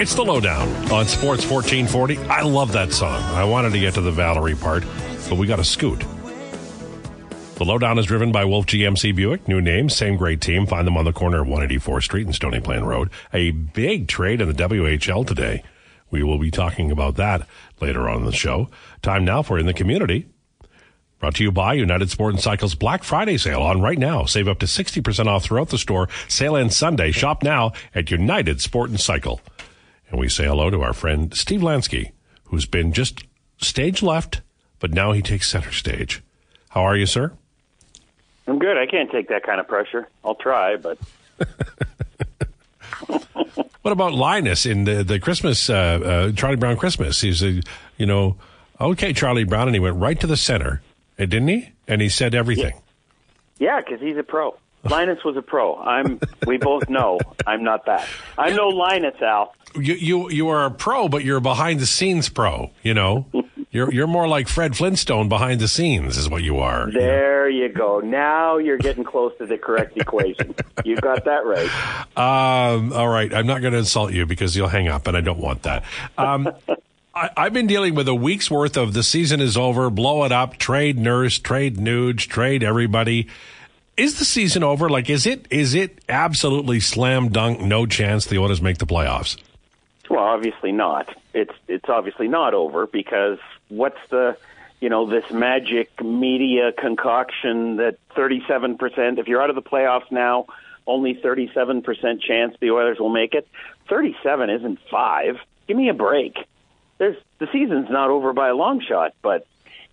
It's the lowdown on Sports 1440. I love that song. I wanted to get to the Valerie part, but we got a scoot. The lowdown is driven by Wolf GMC Buick. New name, same great team. Find them on the corner of 184th Street and Stony Plain Road. A big trade in the WHL today. We will be talking about that later on in the show. Time now for In the Community. Brought to you by United Sport and Cycle's Black Friday sale on right now. Save up to 60% off throughout the store. Sale ends Sunday. Shop now at United Sport and Cycle. And we say hello to our friend Steve Lansky, who's been just stage left, but now he takes center stage. How are you, sir? I'm good. I can't take that kind of pressure. I'll try, but. what about Linus in the, the Christmas, uh, uh, Charlie Brown Christmas? He's a, you know, okay, Charlie Brown, and he went right to the center, uh, didn't he? And he said everything. Yeah, because he's a pro. Linus was a pro. I'm. We both know I'm not that. I'm no Linus, Al. You you you are a pro, but you're a behind the scenes pro. You know, you're you're more like Fred Flintstone behind the scenes, is what you are. There you go. Now you're getting close to the correct equation. You got that right. Um, all right, I'm not going to insult you because you'll hang up, and I don't want that. Um, I, I've been dealing with a week's worth of the season is over, blow it up, trade Nurse, trade Nuge, trade everybody is the season over? Like, is it is it absolutely slam dunk, no chance the Oilers make the playoffs? Well, obviously not. It's it's obviously not over because what's the you know this magic media concoction that 37% if you're out of the playoffs now only 37% chance the Oilers will make it 37 isn't 5 give me a break there's the season's not over by a long shot but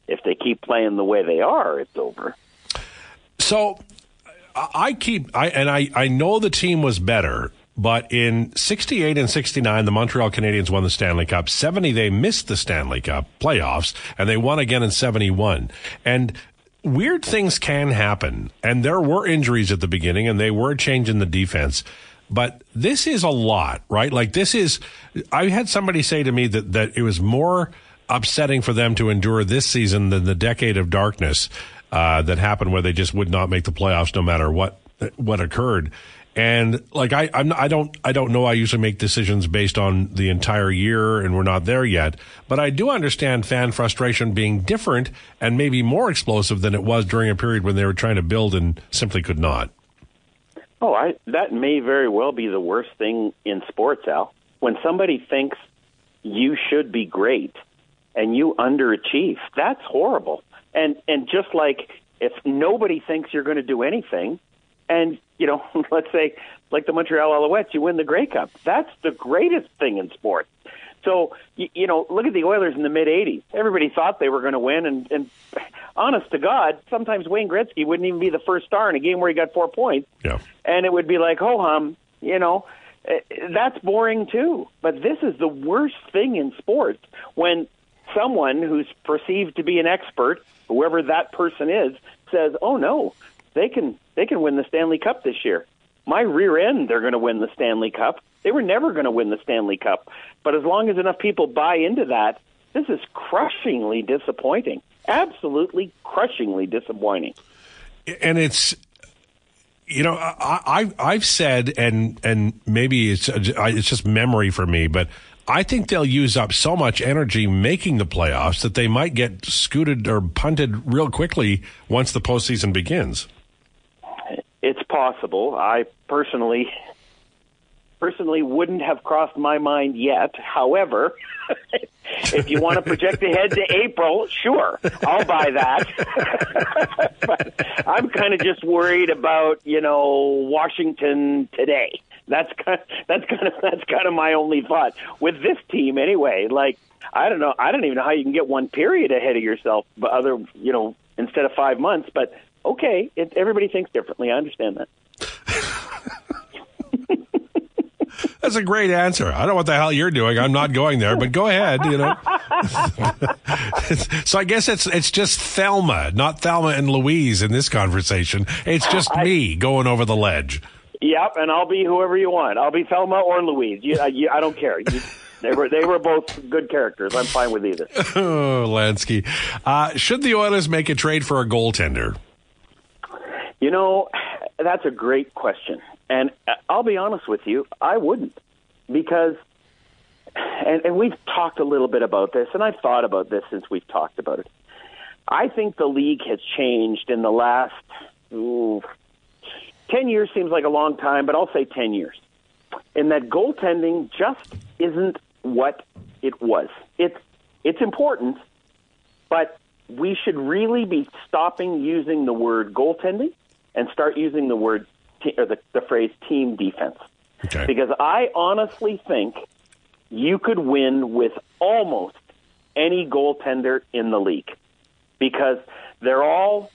if they keep playing the way they are it's over so I keep I and I I know the team was better, but in 68 and 69 the Montreal Canadiens won the Stanley Cup. 70 they missed the Stanley Cup playoffs and they won again in 71. And weird things can happen and there were injuries at the beginning and they were changing the defense. But this is a lot, right? Like this is I had somebody say to me that that it was more upsetting for them to endure this season than the decade of darkness uh, that happened where they just would not make the playoffs no matter what what occurred. And like I, I'm, I don't, I don't know. I usually make decisions based on the entire year, and we're not there yet. But I do understand fan frustration being different and maybe more explosive than it was during a period when they were trying to build and simply could not. Oh, I, that may very well be the worst thing in sports, Al. When somebody thinks you should be great and you underachieve, that's horrible. And and just like if nobody thinks you're going to do anything, and you know, let's say like the Montreal Alouettes, you win the Grey Cup. That's the greatest thing in sports. So you, you know, look at the Oilers in the mid '80s. Everybody thought they were going to win, and, and honest to God, sometimes Wayne Gretzky wouldn't even be the first star in a game where he got four points. Yeah. And it would be like, ho hum, you know, eh, that's boring too. But this is the worst thing in sports when someone who's perceived to be an expert, whoever that person is, says, "Oh no, they can they can win the Stanley Cup this year." My rear end, they're going to win the Stanley Cup. They were never going to win the Stanley Cup. But as long as enough people buy into that, this is crushingly disappointing. Absolutely crushingly disappointing. And it's you know I, I I've said and and maybe it's it's just memory for me, but I think they'll use up so much energy making the playoffs that they might get scooted or punted real quickly once the postseason begins. It's possible. I personally personally wouldn't have crossed my mind yet. However, if you want to project ahead to April, sure, I'll buy that. but I'm kind of just worried about, you know, Washington today. That's kind of, that's kind of that's kind of my only thought with this team anyway. Like I don't know, I don't even know how you can get one period ahead of yourself, but other you know instead of five months. But okay, it, everybody thinks differently. I understand that. That's a great answer. I don't know what the hell you're doing. I'm not going there, but go ahead. You know. so I guess it's it's just Thelma, not Thelma and Louise in this conversation. It's just me going over the ledge. Yep, and I'll be whoever you want. I'll be Thelma or Louise. You, uh, you, I don't care. You, they were they were both good characters. I'm fine with either. oh, Lansky. Uh, should the Oilers make a trade for a goaltender? You know, that's a great question. And uh, I'll be honest with you, I wouldn't. Because and, and we've talked a little bit about this, and I've thought about this since we've talked about it. I think the league has changed in the last ooh, 10 years seems like a long time, but I'll say 10 years. In that goaltending just isn't what it was. It's it's important, but we should really be stopping using the word goaltending and start using the word or the, the phrase team defense. Okay. Because I honestly think you could win with almost any goaltender in the league because they're all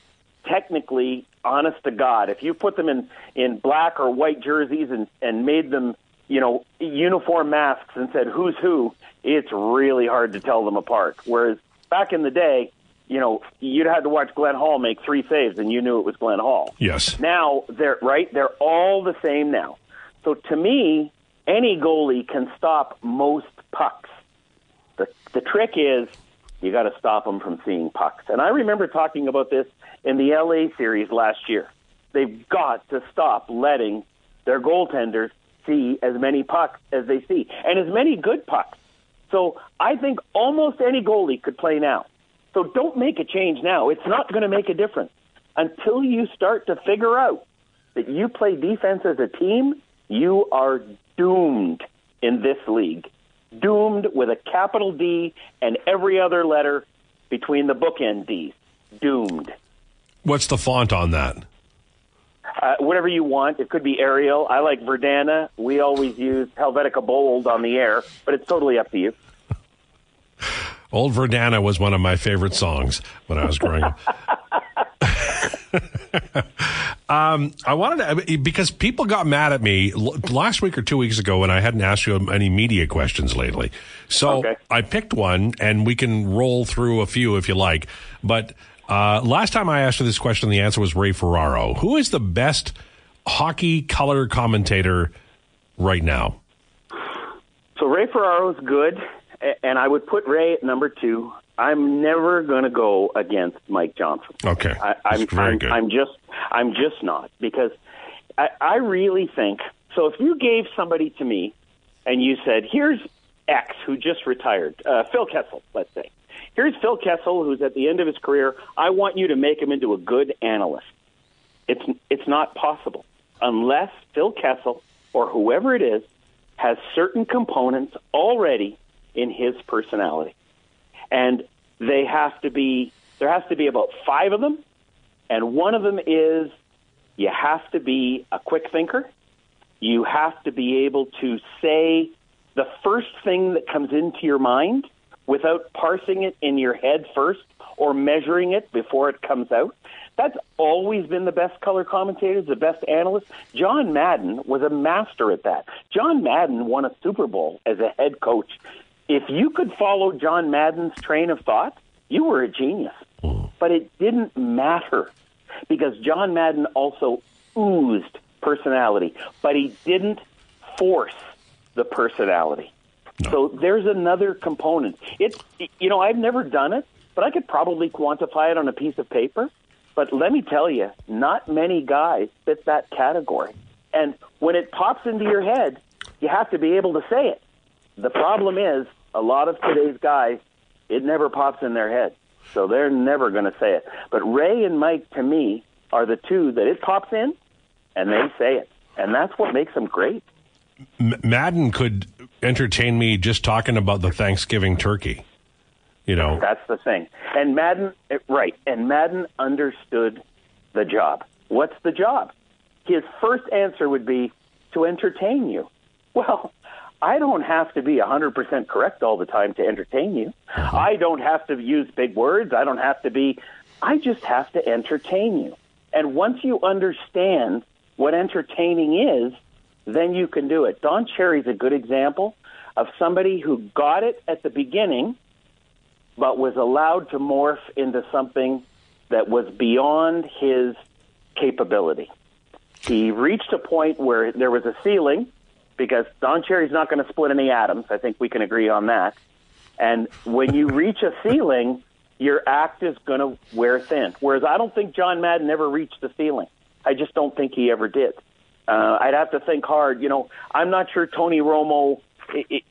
technically honest to God. If you put them in in black or white jerseys and and made them, you know, uniform masks and said who's who, it's really hard to tell them apart. Whereas back in the day, you know, you'd had to watch Glenn Hall make three saves and you knew it was Glenn Hall. Yes. Now they're right, they're all the same now. So to me, any goalie can stop most pucks. The the trick is you got to stop them from seeing pucks. And I remember talking about this in the LA series last year. They've got to stop letting their goaltenders see as many pucks as they see and as many good pucks. So I think almost any goalie could play now. So don't make a change now. It's not going to make a difference until you start to figure out that you play defense as a team. You are doomed in this league. Doomed with a capital D and every other letter between the bookend D's. Doomed. What's the font on that? Uh, whatever you want. It could be Arial. I like Verdana. We always use Helvetica Bold on the air, but it's totally up to you. Old Verdana was one of my favorite songs when I was growing up. um, I wanted to, because people got mad at me last week or two weeks ago when I hadn't asked you any media questions lately. So Okay. I picked one and we can roll through a few if you like. But uh, last time I asked you this question, the answer was Ray Ferraro. Who is the best hockey color commentator right now? So Ray Ferraro is good, and I would put Ray at number two. I'm never going to go against Mike Johnson. Okay. I, I'm, That's very I'm, good. I'm just, I'm just not because I, I really think. So if you gave somebody to me, and you said, "Here's X who just retired, uh, Phil Kessel, let's say. Here's Phil Kessel who's at the end of his career. I want you to make him into a good analyst." It's it's not possible unless Phil Kessel or whoever it is has certain components already in his personality. And they have to be there has to be about 5 of them and one of them is you have to be a quick thinker. You have to be able to say the first thing that comes into your mind without parsing it in your head first or measuring it before it comes out. That's always been the best color commentators, the best analysts. John Madden was a master at that. John Madden won a Super Bowl as a head coach. If you could follow John Madden's train of thought, you were a genius. Hmm. But it didn't matter because John Madden also oozed personality, but he didn't force the personality. So there's another component. It's you know I've never done it, but I could probably quantify it on a piece of paper. But let me tell you, not many guys fit that category. And when it pops into your head, you have to be able to say it. The problem is, a lot of today's guys, it never pops in their head. So they're never going to say it. But Ray and Mike, to me, are the two that it pops in and they say it. And that's what makes them great. Madden could entertain me just talking about the Thanksgiving turkey. You know, That's the thing. And Madden, eh, right, and Madden understood the job. What's the job? His first answer would be to entertain you. Well, I don't have to be 100% correct all the time to entertain you. I don't have to use big words. I don't have to be, I just have to entertain you. And once you understand what entertaining is, then you can do it. Don Cherry's a good example of somebody who got it at the beginning but was allowed to morph into something that was beyond his capability. He reached a point where there was a ceiling because Don Cherry's not going to split any atoms. I think we can agree on that. And when you reach a ceiling, your act is going to wear thin. Whereas I don't think John Madden ever reached the ceiling. I just don't think he ever did. Uh, I'd have to think hard. You know, I'm not sure Tony Romo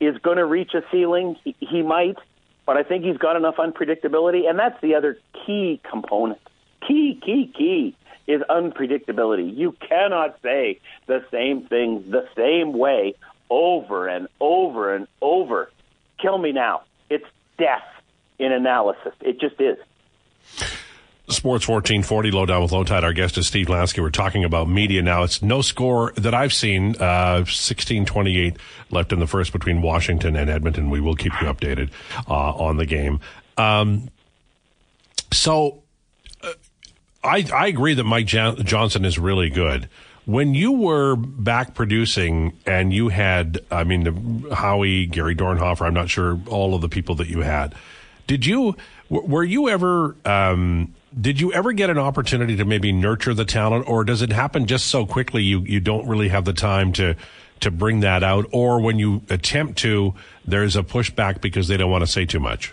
is going to reach a ceiling. He, he might, but I think he's got enough unpredictability, and that's the other key component. Key, key, key is unpredictability. You cannot say the same thing the same way over and over and over. Kill me now. It's death in analysis. It just is. Sports 1440, low down with Lowetide. Our guest is Steve Lansky. We're talking about media now. It's no score that I've seen, uh, 1628 left in the first between Washington and Edmonton. We will keep you updated uh, on the game. Um, so uh, I, I agree that Mike Johnson is really good. When you were back producing and you had, I mean, Howie, Gary Dornhoefer, I'm not sure all of the people that you had, did you, were you ever, um, did you ever get an opportunity to maybe nurture the talent, or does it happen just so quickly you, you don't really have the time to to bring that out, or when you attempt to, there's a pushback because they don't want to say too much?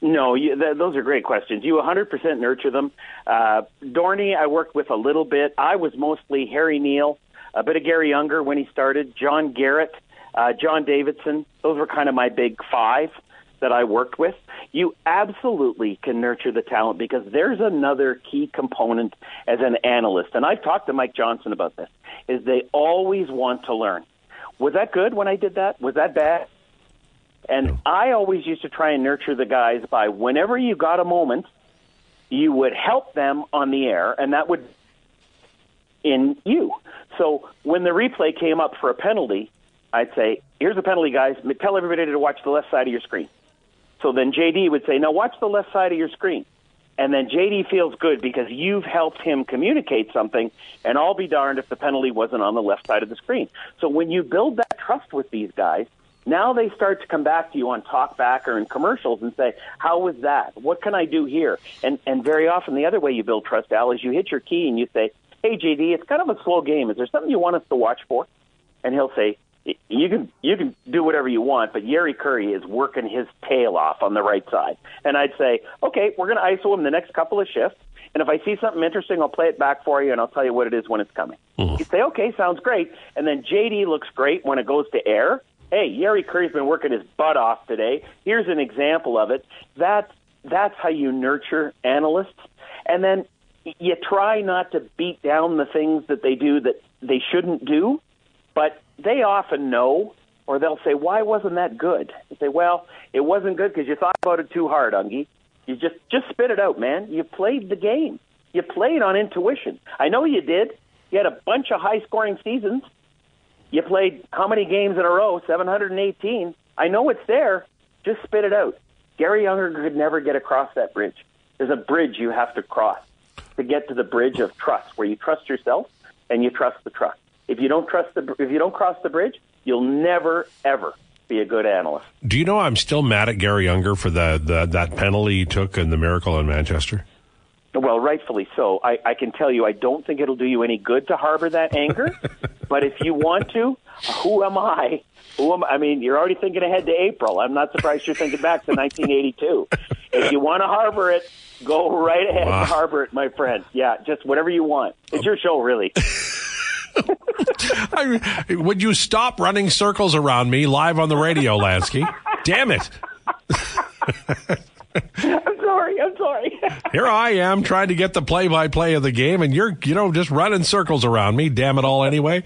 No, you, th- those are great questions. You 100% nurture them. Uh, Dorney, I worked with a little bit. I was mostly Harry Neale, a bit of Garry Unger when he started, John Garrett, uh, John Davidson. Those were kind of my big five that I worked with, you absolutely can nurture the talent because there's another key component as an analyst. And I've talked to Mike Johnson about this, is they always want to learn. Was that good when I did that? Was that bad? And I always used to try and nurture the guys by whenever you got a moment, you would help them on the air, and that would in you. So when the replay came up for a penalty, I'd say, "Here's a penalty, guys. Tell everybody to watch the left side of your screen." So then JD would say, now watch the left side of your screen. And then JD feels good because you've helped him communicate something, and I'll be darned if the penalty wasn't on the left side of the screen. So when you build that trust with these guys, now they start to come back to you on talkback or in commercials and say, "How was that? What can I do here?" And and very often the other way you build trust, Al, is you hit your key and you say, "Hey JD, it's kind of a slow game. Is there something you want us to watch for?" And he'll say, you can you can do whatever you want, but Jari Kurri is working his tail off on the right side. And I'd say, okay, we're going to ISO him the next couple of shifts, and if I see something interesting, I'll play it back for you, and I'll tell you what it is when it's coming. Mm-hmm. You say, okay, sounds great, and then JD looks great when it goes to air. Hey, Jari Kurri's been working his butt off today. Here's an example of it. That that's how you nurture analysts, and then you try not to beat down the things that they do that they shouldn't do, but they often know, or they'll say, "Why wasn't that good?" You say, "Well, it wasn't good because you thought about it too hard, Ungie. You just just spit it out, man. You played the game. You played on intuition. I know you did. You had a bunch of high-scoring seasons. You played how many games in a row? 718. I know it's there. Just spit it out. Garry Unger could never get across that bridge. There's a bridge you have to cross to get to the bridge of trust, where you trust yourself and you trust the trust. If you don't trust the, if you don't cross the bridge, you'll never ever be a good analyst. Do you know I'm still mad at Garry Unger for the, the that penalty he took in the Miracle in Manchester? Well, rightfully so. I, I can tell you, I don't think it'll do you any good to harbor that anger. but if you want to, who am I? Who am I mean? You're already thinking ahead to April. I'm not surprised you're thinking back to 1982. if you want to harbor it, go right ahead wow. and harbor it, my friend. Yeah, just whatever you want. It's um, your show, really. I, would you stop running circles around me live on the radio, Lansky? Damn it. I'm sorry. I'm sorry. Here I am trying to get the play-by-play of the game, and you're, you know, just running circles around me. Damn it all, anyway.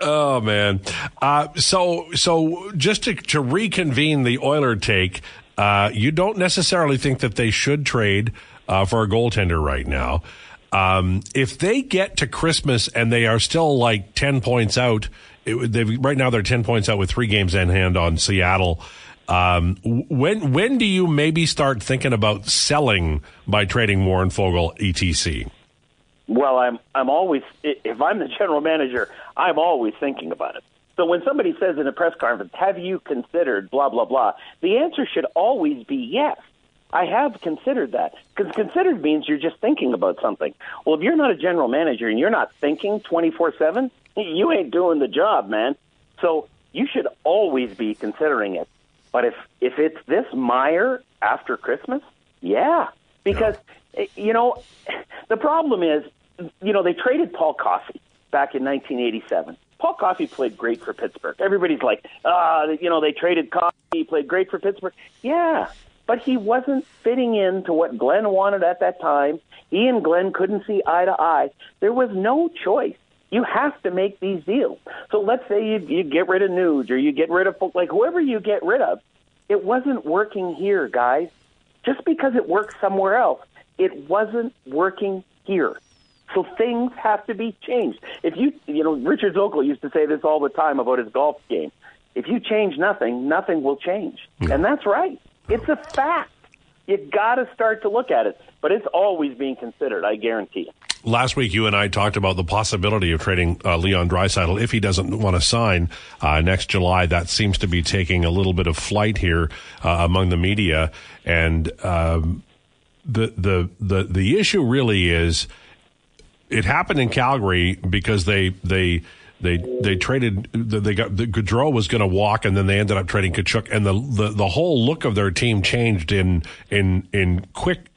oh man. Uh, so, so just to, to reconvene the Oiler take, uh, you don't necessarily think that they should trade uh, for a goaltender right now. Um, if they get to Christmas and they are still like 10 points out, it, right now they're 10 points out with three games in hand on Seattle. Um, when when do you maybe start thinking about selling by trading Warren Foegele etc? Well, I'm I'm always if I'm the general manager, I'm always thinking about it. So when somebody says in a press conference, "Have you considered blah blah blah?" the answer should always be yes. I have considered that because considered means you're just thinking about something. Well, if you're not a general manager and you're not thinking 24 7, you ain't doing the job, man. So you should always be considering it. But if if it's this mire after Christmas, yeah, because yeah. you know the problem is, you know, they traded Paul Coffey back in 1987. Paul Coffey played great for Pittsburgh. Everybody's like, ah, you know, they traded Coffey. He played great for Pittsburgh. Yeah, but he wasn't fitting into what Glen wanted at that time. He and Glen couldn't see eye to eye. There was no choice. You have to make these deals. So let's say you, you get rid of Nuge or you get rid of like whoever you get rid of. It wasn't working here, guys. Just because it works somewhere else, it wasn't working here. So things have to be changed. If you, you know, Richard Zokol used to say this all the time about his golf game. If you change nothing, nothing will change, hmm. and that's right. It's a fact. You got to start to look at it, but it's always being considered. I guarantee you. Last week, you and I talked about the possibility of trading uh, Leon Draisaitl if he doesn't want to sign uh, next July. That seems to be taking a little bit of flight here uh, among the media, and um, the the the the issue really is it happened in Calgary because they they they they traded they got the Gaudreau was going to walk and then they ended up trading Tkachuk and the, the the whole look of their team changed in in in quick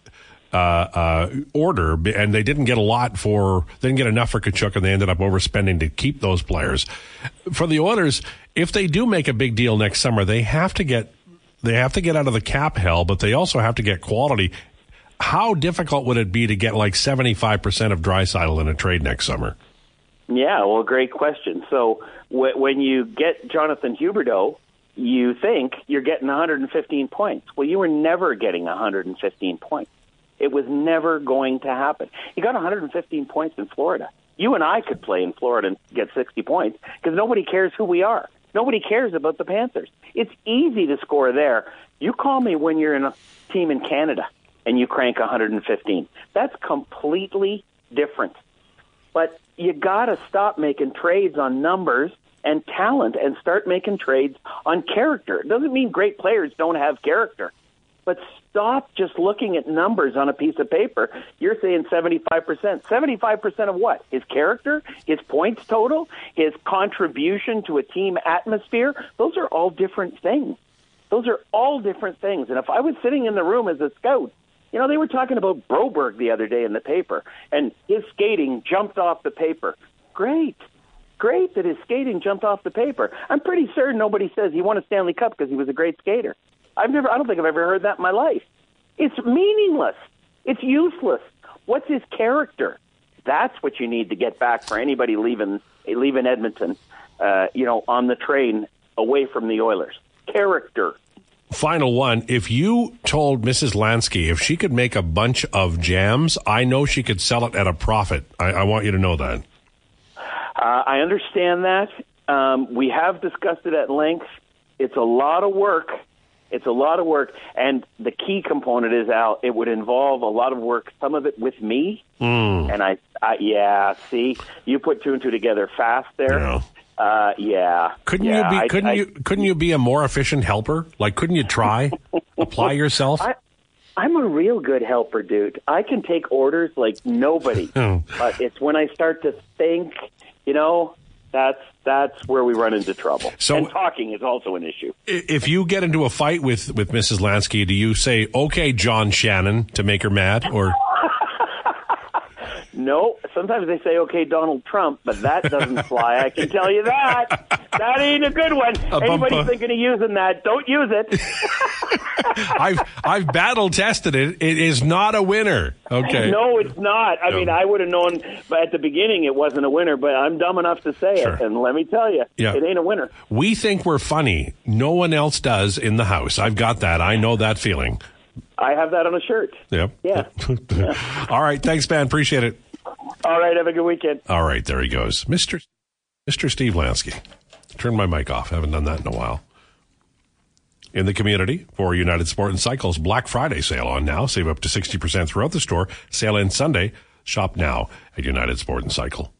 uh, uh, order, and they didn't get a lot for, they didn't get enough for Tkachuk, and they ended up overspending to keep those players. For the Oilers, if they do make a big deal next summer, they have to get, they have to get out of the cap hell, but they also have to get quality. How difficult would it be to get like 75% of Draisaitl in a trade next summer? Yeah, well, great question. So w- when you get Jonathan Huberdeau, you think you're getting 115 points. Well, you were never getting 115 points. It was never going to happen. He got 115 points in Florida. You and I could play in Florida and get 60 points because nobody cares who we are. Nobody cares about the Panthers. It's easy to score there. You call me when you're in a team in Canada and you crank 115. That's completely different. But you got to stop making trades on numbers and talent and start making trades on character. It doesn't mean great players don't have character, but stop just looking at numbers on a piece of paper. You're saying 75%. 75% of what? His character, his points total, his contribution to a team atmosphere. Those are all different things. Those are all different things. And if I was sitting in the room as a scout, you know, they were talking about Broberg the other day in the paper, and his skating jumped off the paper. Great. Great that his skating jumped off the paper. I'm pretty certain nobody says he won a Stanley Cup because he was a great skater. I've never, I don't think I've ever heard that in my life. It's meaningless. It's useless. What's his character? That's what you need to get back for anybody leaving leaving Edmonton. Uh, you know, on the train away from the Oilers. Character. Final one. If you told Mrs. Lansky if she could make a bunch of jams, I know she could sell it at a profit. I, I want you to know that. Uh, I understand that. Um, we have discussed it at length. It's a lot of work. It's a lot of work, and the key component is Al. It would involve a lot of work. Some of it with me, mm. and I, I, yeah. See, you put two and two together fast there. Yeah. Uh, yeah. Couldn't yeah, you be? I- Couldn't I- you? Couldn't you be a more efficient helper? Like, couldn't you try apply yourself? I, I'm a real good helper, dude. I can take orders like nobody. Oh. But it's when I start to think, you know, that's that's where we run into trouble. So- and talking is also an issue. If you get into a fight with with Mrs. Lansky, do you say "Okay, John Shannon" to make her mad, or No, sometimes they say, "Okay, Donald Trump," but that doesn't fly. I can tell you that. That ain't a good one. A Anybody bumper. thinking of using that, don't use it. I've I've battle tested it. It is not a winner. Okay. No, it's not. I No. mean, I would have known but at the beginning it wasn't a winner, but I'm dumb enough to say Sure. it. And let me tell you, Yeah. it ain't a winner. We think we're funny. No one else does in the house. I've got that. I know that feeling. I have that on a shirt. Yep. Yeah. All right. Thanks, man. Appreciate it. All right, have a good weekend. All right. There he goes. Mr. Mr. Steve Lansky. Turn my mic off. Haven't done that in a while. In the community for United Sport and Cycles Black Friday sale on now. Save up to 60% throughout the store. Sale ends Sunday. Shop now at United Sport and Cycle.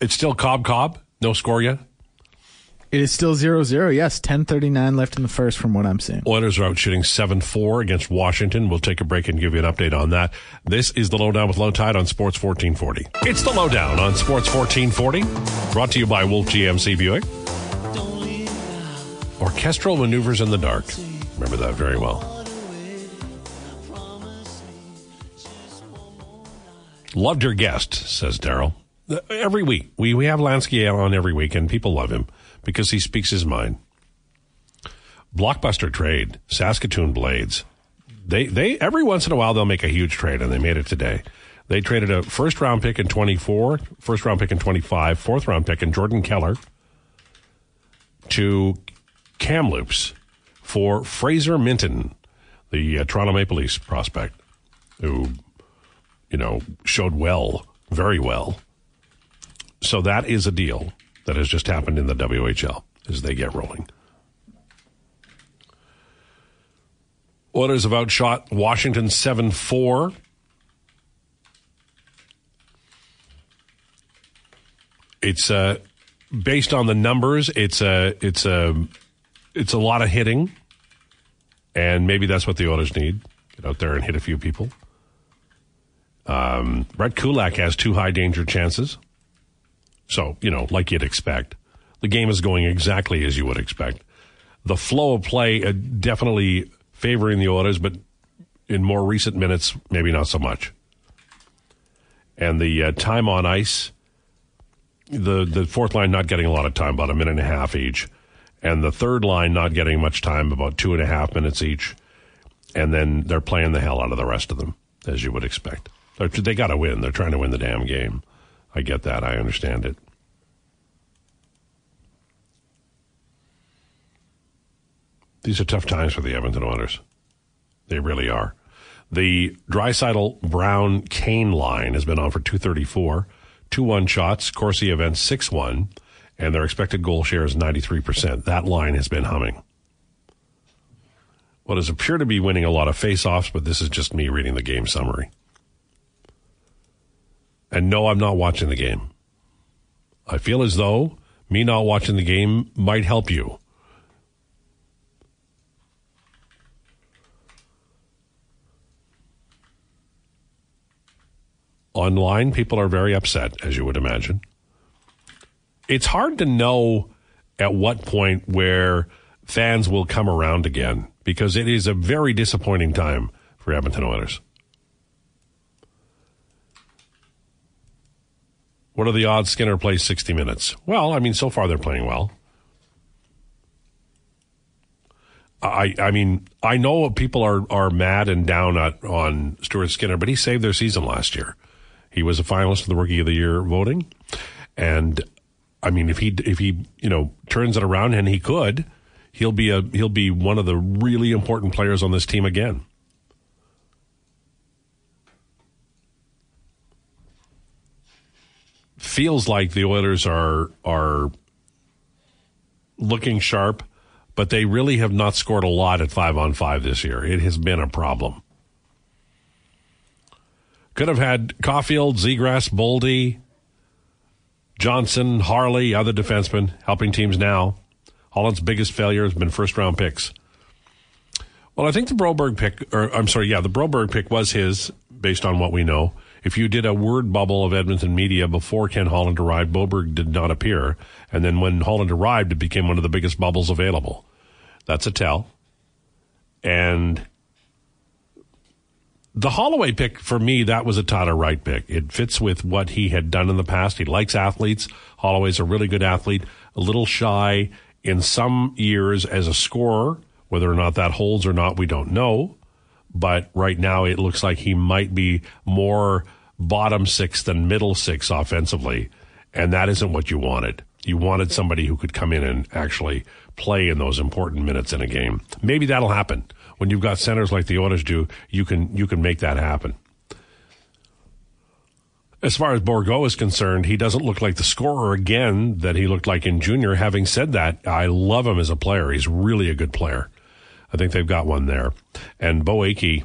It's still Cobb Cobb. No score yet. It is still 0 0. Yes, 10.39 left in the first from what I'm seeing. Oilers are out shooting 7-4 against Washington. We'll take a break and give you an update on that. This is the Lowdown with Lowetide on Sports 1440. It's the Lowdown on Sports 1440. Brought to you by Wolf GMC Buick. Orchestral maneuvers in the dark. Remember that very well. Loved your guest, says Daryl. Every week. We, we have Lansky on every week, and people love him because he speaks his mind. Blockbuster trade, Saskatoon Blades. They, they, every once in a while, they'll make a huge trade, and they made it today. They traded a first round pick in 24, first round pick in 25, fourth round pick in Jordan Keller to Kamloops for Fraser Minten, the uh, Toronto Maple Leafs prospect, who, you know, showed well, very well. So that is a deal that has just happened in the WHL as they get rolling. Oilers have outshot Washington 7 4. It's uh, based on the numbers. It's a it's a it's a lot of hitting, and maybe that's what the Oilers need. Get out there and hit a few people. Um, Brett Kulak has two high danger chances, so you know, like you'd expect, the game is going exactly as you would expect. The flow of play uh, definitely favoring the Oilers, but in more recent minutes, maybe not so much. And the uh, time on ice the the fourth line not getting a lot of time, about a minute and a half each, and the third line not getting much time, about two and a half minutes each, and then they're playing the hell out of the rest of them, as you would expect. They're, they got to win. They're trying to win the damn game. I get that. I understand it. These are tough times for the Edmonton Oilers. They really are. The Draisaitl Brown Kane line has been on for 234. 2 1 shots. Corsi events 6 1, and their expected goal share is 93%. That line has been humming. What does appear to be winning a lot of face-offs, but this is just me reading the game summary. And no, I'm not watching the game. I feel as though me not watching the game might help you. Online, people are very upset, as you would imagine. It's hard to know at what point where fans will come around again because it is a very disappointing time for Edmonton Oilers. What are the odds Skinner plays 60 minutes? Well, I mean, so far they're playing well. I, I mean, I know people are, are mad and down at, on Stuart Skinner, but he saved their season last year. He was a finalist for the Rookie of the Year voting, and I mean, if he if he you know turns it around, and he could, he'll be a he'll be one of the really important players on this team again. Feels like the Oilers are are looking sharp, but they really have not scored a lot at five on five this year. It has been a problem. Could have had Caufield, Zegras, Boldy, Johnson, Harley, other defensemen helping teams now. Holland's biggest failure has been first round picks. Well, I think the Broberg pick, or I'm sorry, yeah, the Broberg pick was his based on what we know. If you did a word bubble of Edmonton media before Ken Holland arrived, Broberg did not appear. And then when Holland arrived, it became one of the biggest bubbles available. That's a tell. And the Holloway pick for me, that was a Tyler Wright pick. It fits with what he had done in the past. He likes athletes. Holloway's a really good athlete, a little shy in some years as a scorer. Whether or not that holds or not, we don't know. But right now, it looks like he might be more bottom six than middle six offensively. And that isn't what you wanted. You wanted somebody who could come in and actually play in those important minutes in a game. Maybe that'll happen when you've got centers like the Oilers do, you can you can make that happen. As far as Bourgault is concerned, he doesn't look like the scorer again that he looked like in junior. Having said that, I love him as a player. He's really a good player. I think they've got one there. And Beau Akey,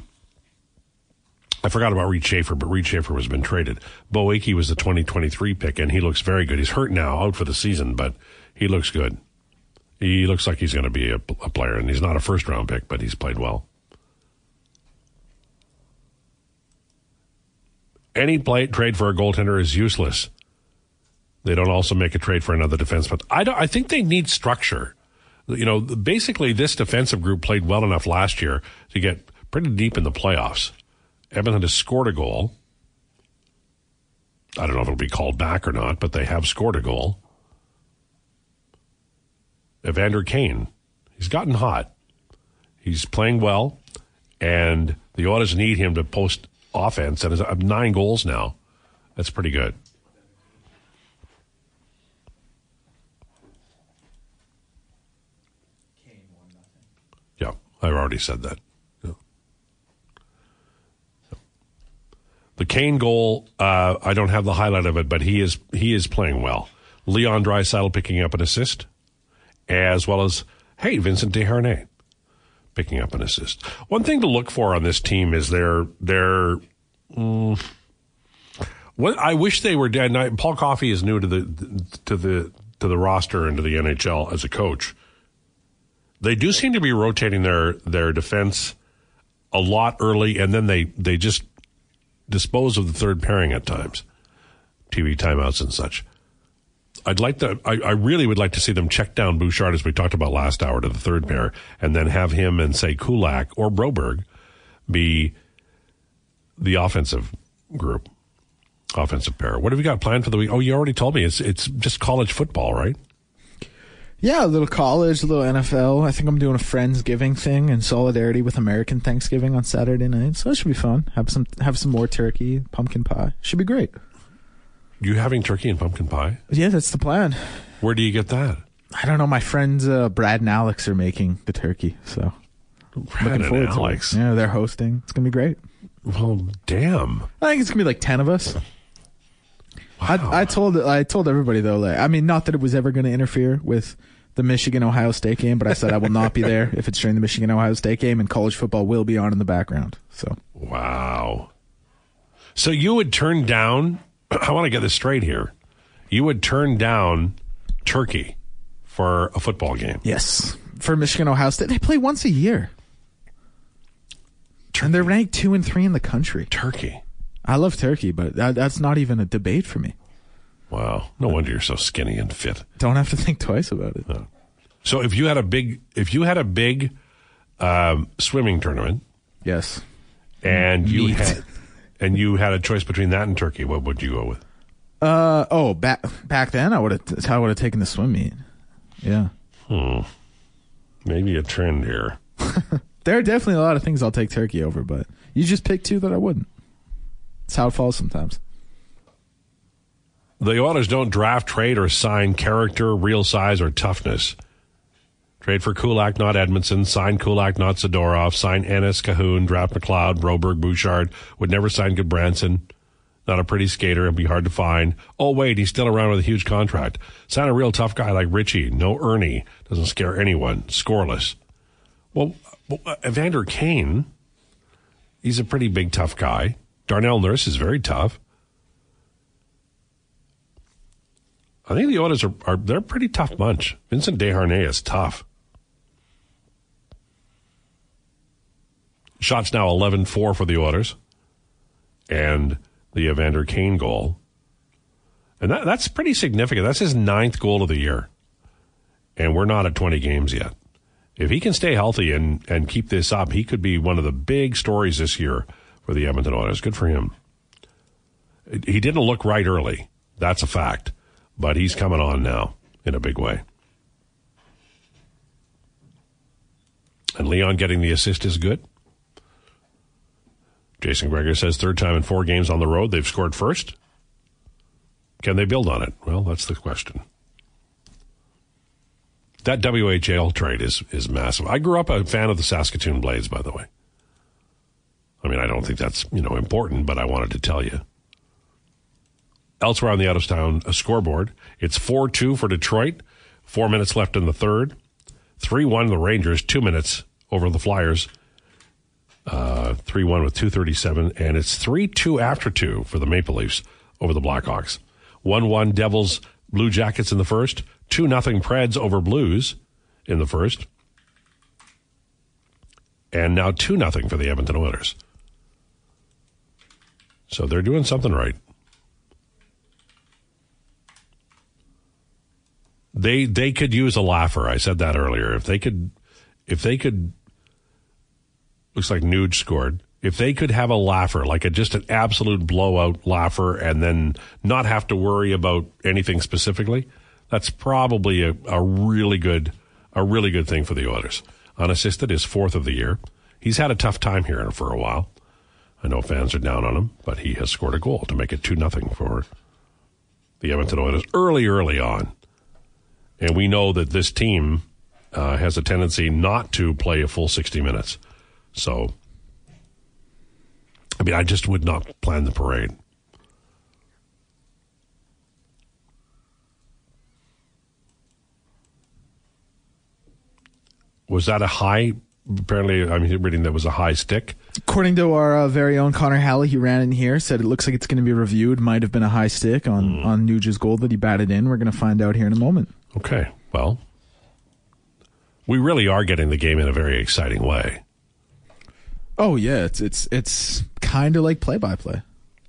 I forgot about Reid Schaefer, but Reid Schaefer has been traded. Beau Akey was the 2023 pick, and he looks very good. He's hurt now, out for the season, but he looks good. He looks like he's going to be a, a player, and he's not a first round pick, but he's played well. Any play, trade for a goaltender is useless. They don't also make a trade for another defenseman. I. I think they need structure. You know, basically, this defensive group played well enough last year to get pretty deep in the playoffs. Edmonton has scored a goal. I don't know if it'll be called back or not, but they have scored a goal. Evander Kane, he's gotten hot. He's playing well, and the Oilers need him to post offense, and it's nine goals now. That's pretty good. Yeah, I've already said that. The Kane goal, uh, I don't have the highlight of it, but he is he is playing well. Leon Draisaitl picking up an assist, as well as hey Vincent Desharnais picking up an assist. One thing to look for on this team is their their. Mm, what I wish they were dead. Paul Coffey is new to the to the to the roster and to the NHL as a coach. They do seem to be rotating their their defense a lot early, and then they they just dispose of the third pairing at times, TV timeouts and such. I'd like to. I, I, really would like to see them check down Bouchard as we talked about last hour to the third pair, and then have him and say Kulak or Broberg be the offensive group, offensive pair. What have you got planned for the week? Oh, you already told me it's it's just college football, right? Yeah, a little college, a little NFL. I think I'm doing a Friendsgiving thing in solidarity with American Thanksgiving on Saturday night. So it should be fun. Have some have some more turkey, pumpkin pie. Should be great. You having turkey and pumpkin pie? Yeah, that's the plan. Where do you get that? I don't know. My friends uh, Brad and Alex are making the turkey, so Brad looking forward Alex. to it. Yeah, they're hosting. It's gonna be great. Well, damn. I think it's gonna be like ten of us. Wow. I, I told I told everybody though. Like, I mean, not that it was ever going to interfere with the Michigan Ohio State game, but I said I will not be there if it's during the Michigan Ohio State game, and college football will be on in the background. So wow. So you would turn down? I want to get this straight here. You would turn down Turkey for a football game? Yes, for Michigan Ohio State. They play once a year, Turkey. and they're ranked two and three in the country. Turkey. I love Turkey, but that, that's not even a debate for me. Wow. No wonder you're so skinny and fit. Don't have to think twice about it. No. So if you had a big, if you had a big um, swimming tournament, yes, and Meat. you had, and you had a choice between that and turkey, what would you go with? Uh oh, back back then I would have I would have taken the swim meet. Yeah. Hmm. Maybe a trend here. there are definitely a lot of things I'll take turkey over, but you just pick two that I wouldn't. It's how it falls sometimes. The Oilers don't draft, trade, or sign character, real size, or toughness. Trade for Kulak, not Edmundson. Sign Kulak, not Zadorov. Sign Ennis, Kahun, draft McLeod, Broberg, Bouchard. Would never sign Gudbranson. Not a pretty skater. It'd be hard to find. Oh, wait, he's still around with a huge contract. Sign a real tough guy like Ritchie. No Ernie. Doesn't scare anyone. Scoreless. Well, uh, Evander Kane, he's a pretty big, tough guy. Darnell Nurse is very tough. I think the Oilers are, are they're a pretty tough bunch. Vincent Desharnais is tough. Shots now 11-4 for the Oilers. And the Evander Kane goal. And that, that's pretty significant. That's his ninth goal of the year. And we're not at 20 games yet. If he can stay healthy and, and keep this up, he could be one of the big stories this year for the Edmonton Oilers. Good for him. He didn't look right early. That's a fact. But he's coming on now in a big way. And Leon getting the assist is good. Jason Gregor says third time in four games on the road, they've scored first. Can they build on it? Well, that's the question. That WHL trade is is massive. I grew up a fan of the Saskatoon Blades, by the way. I mean, I don't think that's, you know, important, but I wanted to tell you. Elsewhere on the out of town scoreboard, it's 4 2 for Detroit. Four minutes left in the third. 3 1 the Rangers, two minutes over the Flyers. Uh, 3 1 with 237. And it's 3 2 after 2 for the Maple Leafs over the Blackhawks. 1 1 Devils, Blue Jackets in the first. 2 0 Preds over Blues in the first. And now 2 0 for the Edmonton Oilers. So they're doing something right. They they could use a laugher. I said that earlier. If they could, if they could, looks like Nuge scored. if they could have a laugher, like a just an absolute blowout laugher, and then not have to worry about anything specifically, that's probably a, a really good a really good thing for the Oilers. Unassisted is fourth of the year. He's had a tough time here for a while. I know fans are down on him, but he has scored a goal to make it two nothing for the Edmonton Oilers early, early on. And we know that this team uh, has a tendency not to play a full 60 minutes. So, I mean, I just would not plan the parade. Was that a high? Apparently, I'm reading that was a high stick. According to our uh, very own Connor Halley, he ran in here, said it looks like it's going to be reviewed. Might have been a high stick on, mm. on Nuge's goal that he batted in. We're going to find out here in a moment. Okay. Well, we really are getting the game in a very exciting way. Oh yeah, it's it's it's kind of like play by play.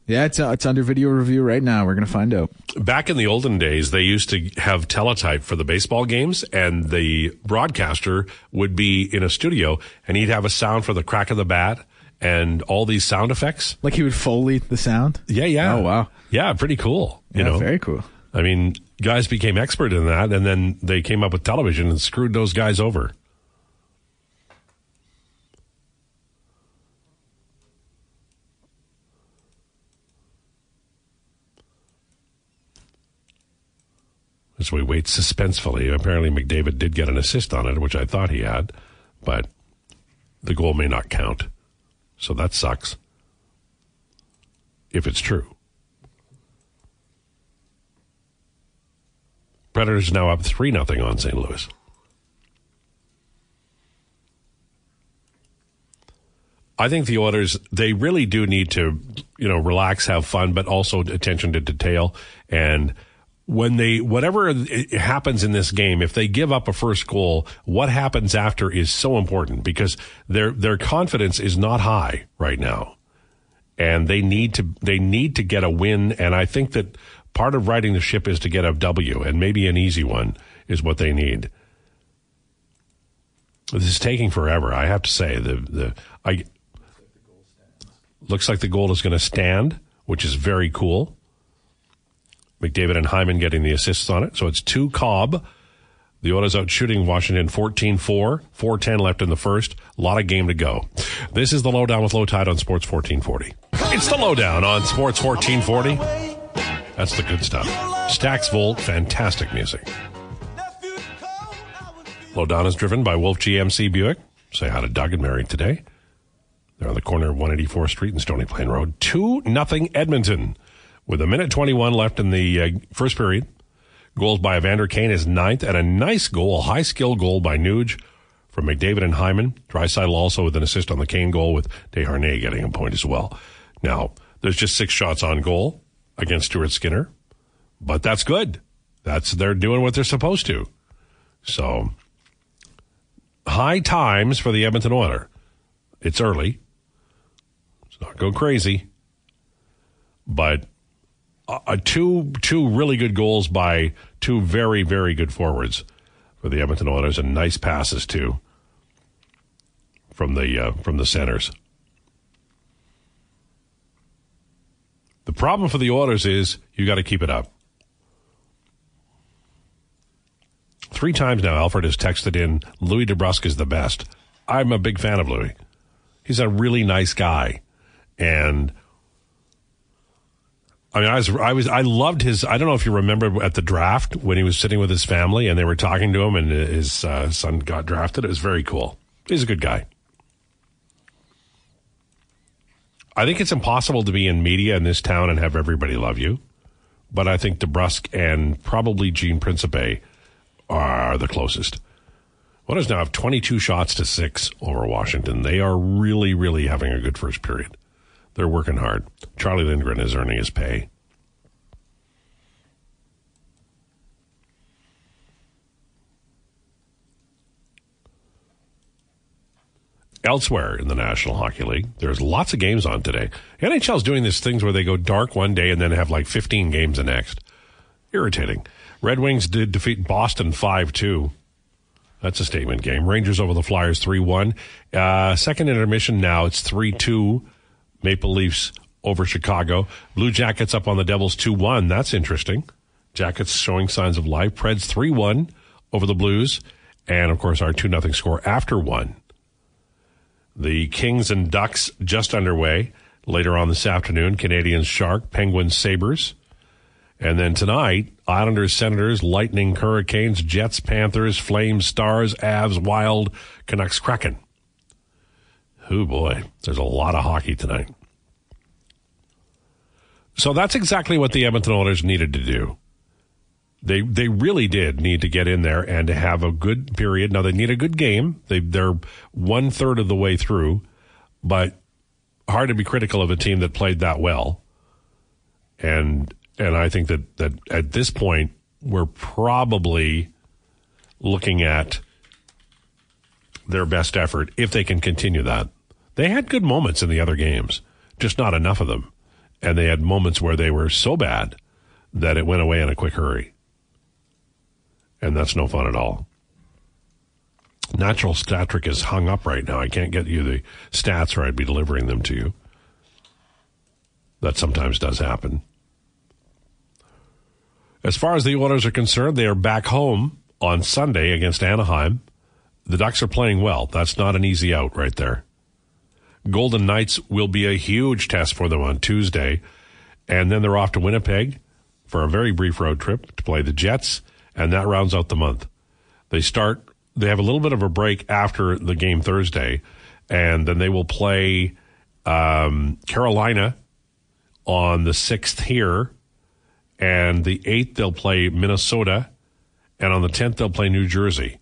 Yeah, it's uh, it's under video review right now. We're gonna find out. Back in the olden days, they used to have teletype for the baseball games, and the broadcaster would be in a studio, and he'd have a sound for the crack of the bat and all these sound effects. Like he would foley the sound. Yeah, yeah. Oh wow. Yeah, pretty cool. You yeah, know, very cool. I mean, guys became expert in that, and then they came up with television and screwed those guys over. As we wait suspensefully, apparently McDavid did get an assist on it, which I thought he had, but the goal may not count. So that sucks. If it's true. Predators now up 3 0 on St. Louis. I think the Oilers they really do need to, you know, relax, have fun, but also attention to detail. And when they whatever happens in this game, if they give up a first goal, what happens after is so important because their their confidence is not high right now, and they need to they need to get a win. And I think that part of riding the ship is to get a W, and maybe an easy one is what they need. This is taking forever. I have to say the the I looks like the goal is going to stand, which is very cool. McDavid and Hyman getting the assists on it, so it's two Cobb. The Oilers out shooting Washington 14-4, 4-10 left in the first. A lot of game to go. This is the lowdown with Lowetide on Sports 1440. It's the lowdown on Sports 1440. That's the good stuff. Volt, fantastic music. Lowdown is driven by Wolfe GMC Buick. Say hi to Doug and Mary today. They're on the corner of 184th Street and Stony Plain Road. 2 nothing Edmonton. With a minute 21 left in the uh, first period. Goals by Evander Kane is ninth, and a nice goal, a high skill goal by Nuge from McDavid and Hyman. Draisaitl also with an assist on the Kane goal, with Desharnais getting a point as well. Now, there's just six shots on goal against Stuart Skinner, but that's good. That's they're doing what they're supposed to. So high times for the Edmonton Oiler. It's early. It's not go crazy, but uh, two two really good goals by two very very good forwards for the Edmonton Oilers and nice passes too from the uh, from the centers. The problem for the Oilers is you got to keep it up. Three times now, Alfred has texted in, Louie DeBrusk is the best. I'm a big fan of Louie. He's a really nice guy. And I mean, I was, I was, I loved his. I don't know if you remember at the draft when he was sitting with his family and they were talking to him, and his uh, son got drafted. It was very cool. He's a good guy. I think it's impossible to be in media in this town and have everybody love you. But I think DeBrusk and probably Gene Principe are the closest. Oilers now have 22 shots to six over Washington. They are really, really having a good first period. They're working hard. Charlie Lindgren is earning his pay. Elsewhere in the National Hockey League, there's lots of games on today. NHL's doing these things where they go dark one day and then have like 15 games the next. Irritating. Red Wings did defeat Boston 5 2. That's a statement game. Rangers over the Flyers 3 1. Uh, second intermission now. It's 3 2. Maple Leafs over Chicago. Blue Jackets up on the Devils 2 1. That's interesting. Jackets showing signs of life. Preds 3 1 over the Blues. And of course, our 2 0 score after 1. The Kings and Ducks just underway. Later on this afternoon, Canadiens Shark, Penguins Sabres. And then tonight, Islanders, Senators, Lightning, Hurricanes, Jets, Panthers, Flames, Stars, Avs, Wild, Canucks, Kraken. Oh boy, there's a lot of hockey tonight. So that's exactly what the Edmonton Oilers needed to do. They they really did need to get in there and to have a good period. Now they need a good game. They they're one third of the way through, but hard to be critical of a team that played that well. And and I think that that at this point we're probably looking at their best effort if they can continue that. They had good moments in the other games, just not enough of them. And they had moments where they were so bad that it went away in a quick hurry and that's no fun at all. Natural stat trick is hung up right now. I can't get you the stats or I'd be delivering them to you. That sometimes does happen. As far as the Oilers are concerned, they are back home on Sunday against Anaheim. The Ducks are playing well. That's not an easy out right there. Golden Knights will be a huge test for them on Tuesday. And then they're off to Winnipeg for a very brief road trip to play the Jets and that rounds out the month. They start, they have a little bit of a break after the game Thursday, and then they will play um, Carolina on the 6th here, and the 8th they'll play Minnesota, and on the 10th they'll play New Jersey.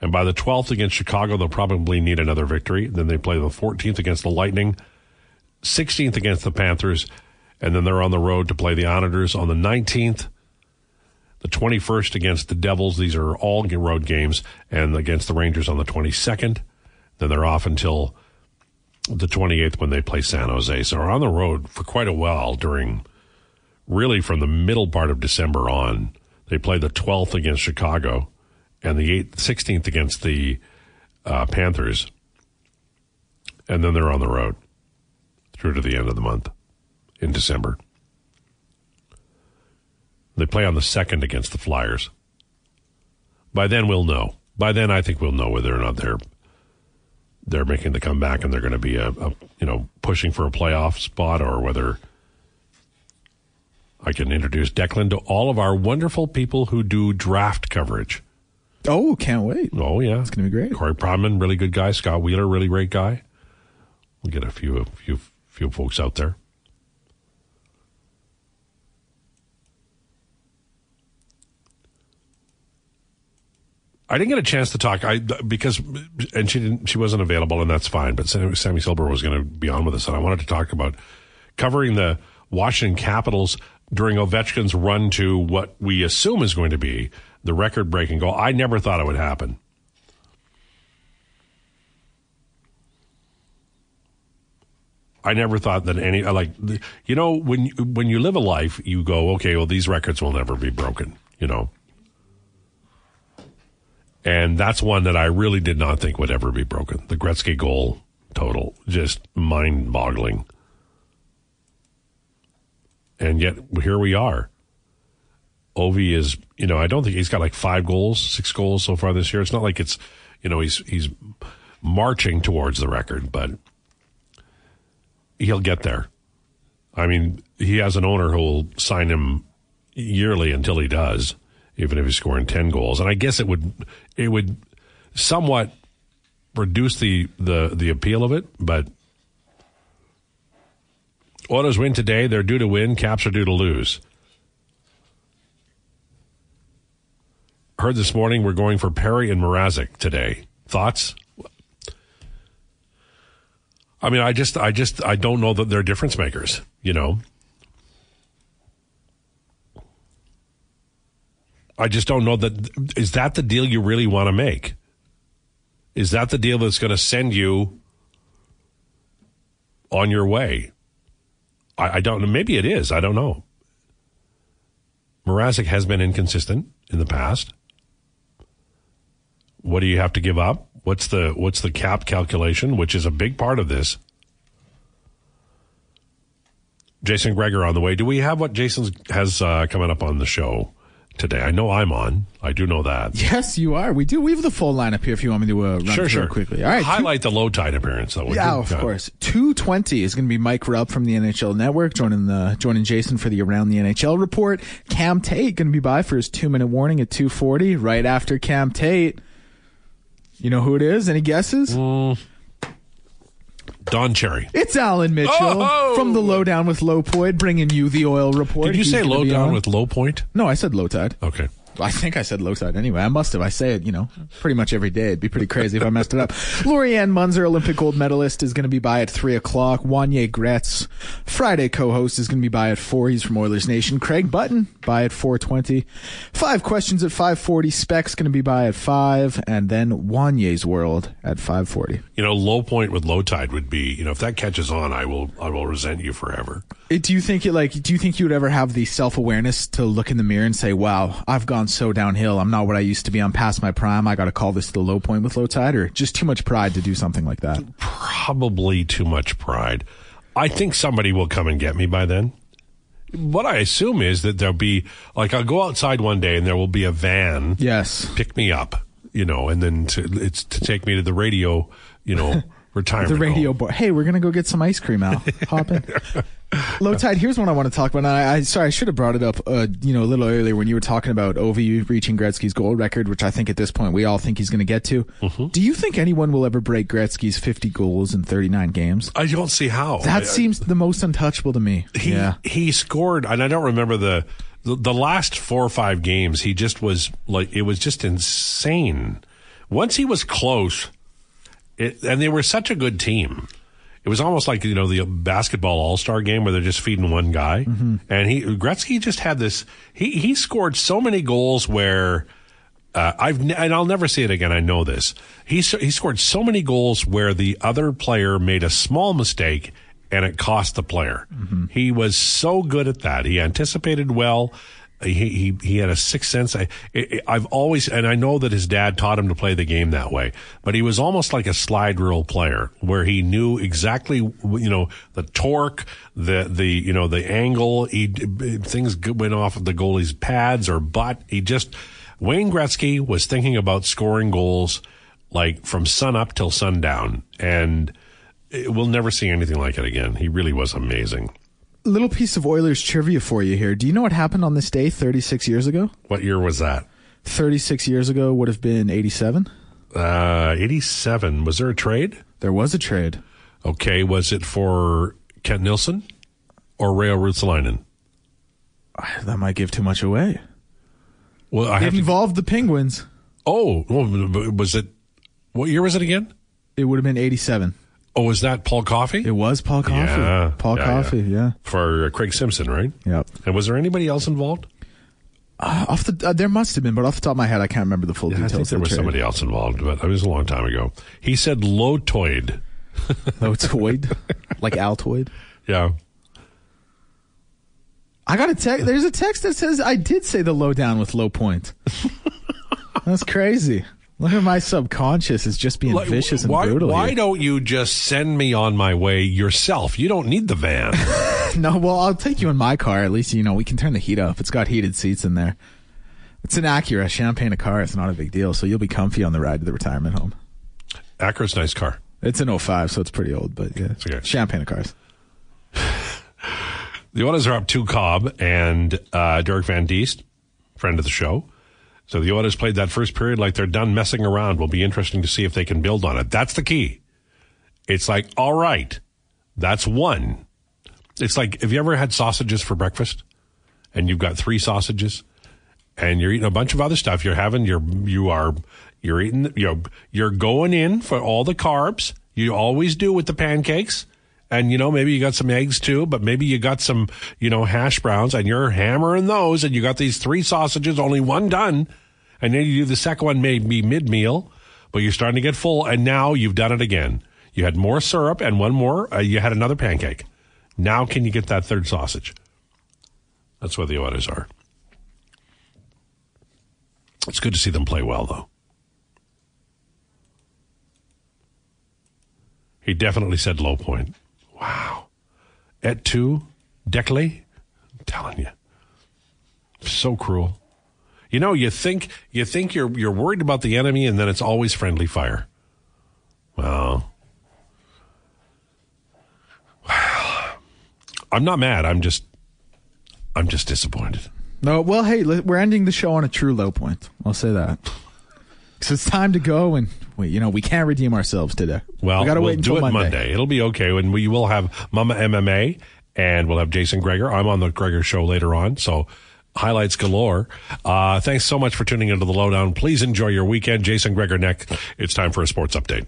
And by the 12th against Chicago, they'll probably need another victory. Then they play the 14th against the Lightning, 16th against the Panthers, and then they're on the road to play the Islanders on the 19th the 21st against the Devils. These are all road games, and against the Rangers on the 22nd. Then they're off until the 28th when they play San Jose. So they're on the road for quite a while during, really from the middle part of December on. They play the 12th against Chicago and the 8th, 16th against the uh, Panthers. And then they're on the road through to the end of the month in December. They play on the second against the Flyers. By then, we'll know. By then, I think we'll know whether or not they're they're making the comeback and they're going to be a, a you know pushing for a playoff spot, or whether I can introduce Declan to all of our wonderful people who do draft coverage. Oh, can't wait! Oh yeah, it's going to be great. Corey Pronman, really good guy. Scott Wheeler, really great guy. We'll get a few, a few, few folks out there. I didn't get a chance to talk. I because and she didn't. She wasn't available, and that's fine. But Sammi Silber was going to be on with us, and I wanted to talk about covering the Washington Capitals during Ovechkin's run to what we assume is going to be the record-breaking goal. I never thought it would happen. I never thought that any like you know when when you live a life, you go okay. Well, these records will never be broken. You know and that's one that I really did not think would ever be broken. The Gretzky goal total, just mind boggling. And yet here we are. Ovi is, you know, I don't think he's got like five goals, six goals so far this year. It's not like it's, you know, he's he's marching towards the record, but he'll get there. I mean, he has an owner who will sign him yearly until he does even if he's scoring 10 goals. And I guess it would, it would somewhat reduce the, the, the appeal of it, but Oilers win today. They're due to win. Caps are due to lose. Heard this morning we're going for Perry and Mrazek today. Thoughts? I mean, I just, I just, I don't know that they're difference makers. You know, I just don't know that is that the deal you really want to make? Is that the deal that's going to send you on your way? I, I don't know. Maybe it is. I don't know. Mrazek has been inconsistent in the past. What do you have to give up? What's the what's the cap calculation, which is a big part of this? Jason Gregor on the way. Do we have what Jason has uh, coming up on the show today? I know I'm on. I do know that. Yes, you are. We do. We have the full lineup here if you want me to uh, run Sure, through sure. quickly. All right. two- Highlight the Lowetide appearance, though. Yeah, of course. Two twenty is going to be Mike Rupp from the NHL Network joining the joining Jason for the Around the NHL report. Cam Tait going to be by for his two minute warning at two forty. Right after Cam Tait, you know who it is? Any guesses? Mm. Don Cherry. It's Allan Mitchell Oh! from the Lowdown with Lowpoid, bringing you the oil report. Did you He's say gonna low be down on. with low point? No, I said Lowetide. Okay. I think I said Lowetide anyway. I must have. I say it, you know, pretty much every day. It'd be pretty crazy if I messed it up. Lori-Ann Muenzer, Olympic gold medalist, is going to be by at three o'clock. Wanye Gretz, Friday co-host, is going to be by at four. He's from Oilers Nation. Craig Button by at four twenty. Five questions at five forty. Specs going to be by at five, and then Wanye's World at five forty. You know, low point with Lowetide would be, you know, if that catches on, I will, I will resent you forever. Do you think it like? Do you think you would ever have the self awareness to look in the mirror and say, "Wow, I've gone so downhill. I'm not what I used to be. I'm past my prime. I got to call this the low point with Lowetide," or just too much pride to do something like that? Probably too much pride. I think somebody will come and get me by then. What I assume is that there'll be, like, I'll go outside one day and there will be a van Yes. pick me up, you know, and then to, it's to take me to the radio, you know, retirement. The radio boy. Hey, we're gonna go get some ice cream, out. Hop in. Lowetide. Here's one I want to talk about. And I, I sorry, I should have brought it up. Uh, you know, a little earlier when you were talking about Ovi reaching Gretzky's goal record, which I think at this point we all think he's going to get to. Mm-hmm. Do you think anyone will ever break Gretzky's 50 goals in 39 games? I don't see how. That I- seems the most untouchable to me. he yeah. he scored, and I don't remember the, the the last four or five games. He just was like it was just insane. Once he was close, it, and they were such a good team. It was almost like you know the basketball All Star game where they're just feeding one guy, and he Gretzky just had this. He he scored so many goals where. Uh, I've ne- and I'll never see it again. I know this. He he scored so many goals where the other player made a small mistake and it cost the player. He was so good at that. He anticipated well. He he he had a sixth sense. I, I've always and I know that his dad taught him to play the game that way. But he was almost like a slide rule player where he knew exactly you know the torque, the the you know the angle. He things went off of the goalie's pads or butt. He just Wayne Gretzky was thinking about scoring goals like from sun up till sundown, and it- we'll never see anything like it again. He really was amazing. Little piece of Oilers trivia for you here. Do you know what happened on this day 36 years ago? What year was that? 36 years ago would have been 87. Uh, 87. Was there a trade? There was a trade. Okay. Was it for Kent Nilsson or Reijo Ruotsalainen? Ah, That might give too much away. Well, I It have to, involved the Penguins. oh, well, was it, what year was it again? It would have been 87. Oh, was that Paul Coffey? It was Paul Coffey. Yeah, Paul yeah, Coffey, yeah. For uh, Craig Simpson, right? Yep. And was there anybody else involved? Uh, off the uh, there must have been, but off the top of my head, I can't remember the full I details. think there was trade. somebody else involved, but it was a long time ago. He said Lotoid. Lotoid, like Altoid. Yeah. I got a text. There's a text that says I did say the low down with low point. That's crazy. Look at my subconscious is just being Like, vicious and why, brutal. Why here. don't you just send me on my way yourself? You don't need the van. No, well, I'll take you in my car. At least you know we can turn the heat up. It's got heated seats in there. It's an Acura, champagne a car. It's not a big deal. So you'll be comfy on the ride to the retirement home. Acura's a nice car. It's an 05, so it's pretty old, but yeah, it's okay. champagne of cars. The Oilers are up to Cobb and uh, Derek Van Diest, friend of the show. So the Oilers played that first period like they're done messing around. Will be interesting to see if they can build on it. That's the key. It's like, all right, that's one. It's like, have you ever had sausages for breakfast? And you've got three sausages, and you're eating a bunch of other stuff. You're having your, you are, you're eating, you're, you're going in for all the carbs. You always do with the pancakes and you know maybe you got some eggs too but maybe you got some you know hash browns and you're hammering those and you got these three sausages only one done and then you do the second one maybe mid meal but you're starting to get full and now you've done it again. You had more syrup and one more uh, you had another pancake. Now can you get that third sausage? That's where the orders are. It's good to see them play well though. He definitely said low point. Wow. Et tu, Deckley? I'm telling you. So cruel. You know, you think you think you're you're worried about the enemy and then it's always friendly fire. Well, I'm not mad. I'm just I'm just disappointed. No, well, hey, we're ending the show on a true low point. I'll say that. Because it's time to go, and we, you know, we can't redeem ourselves today. Well, we gotta we'll wait until do it Monday. It'll be okay, and we will have Mama MMA, and we'll have Jason Gregor. I'm on the Gregor show later on, so highlights galore. Uh, thanks so much for tuning into the lowdown. Please enjoy your weekend. Jason Gregor Neck. It's time for a sports update.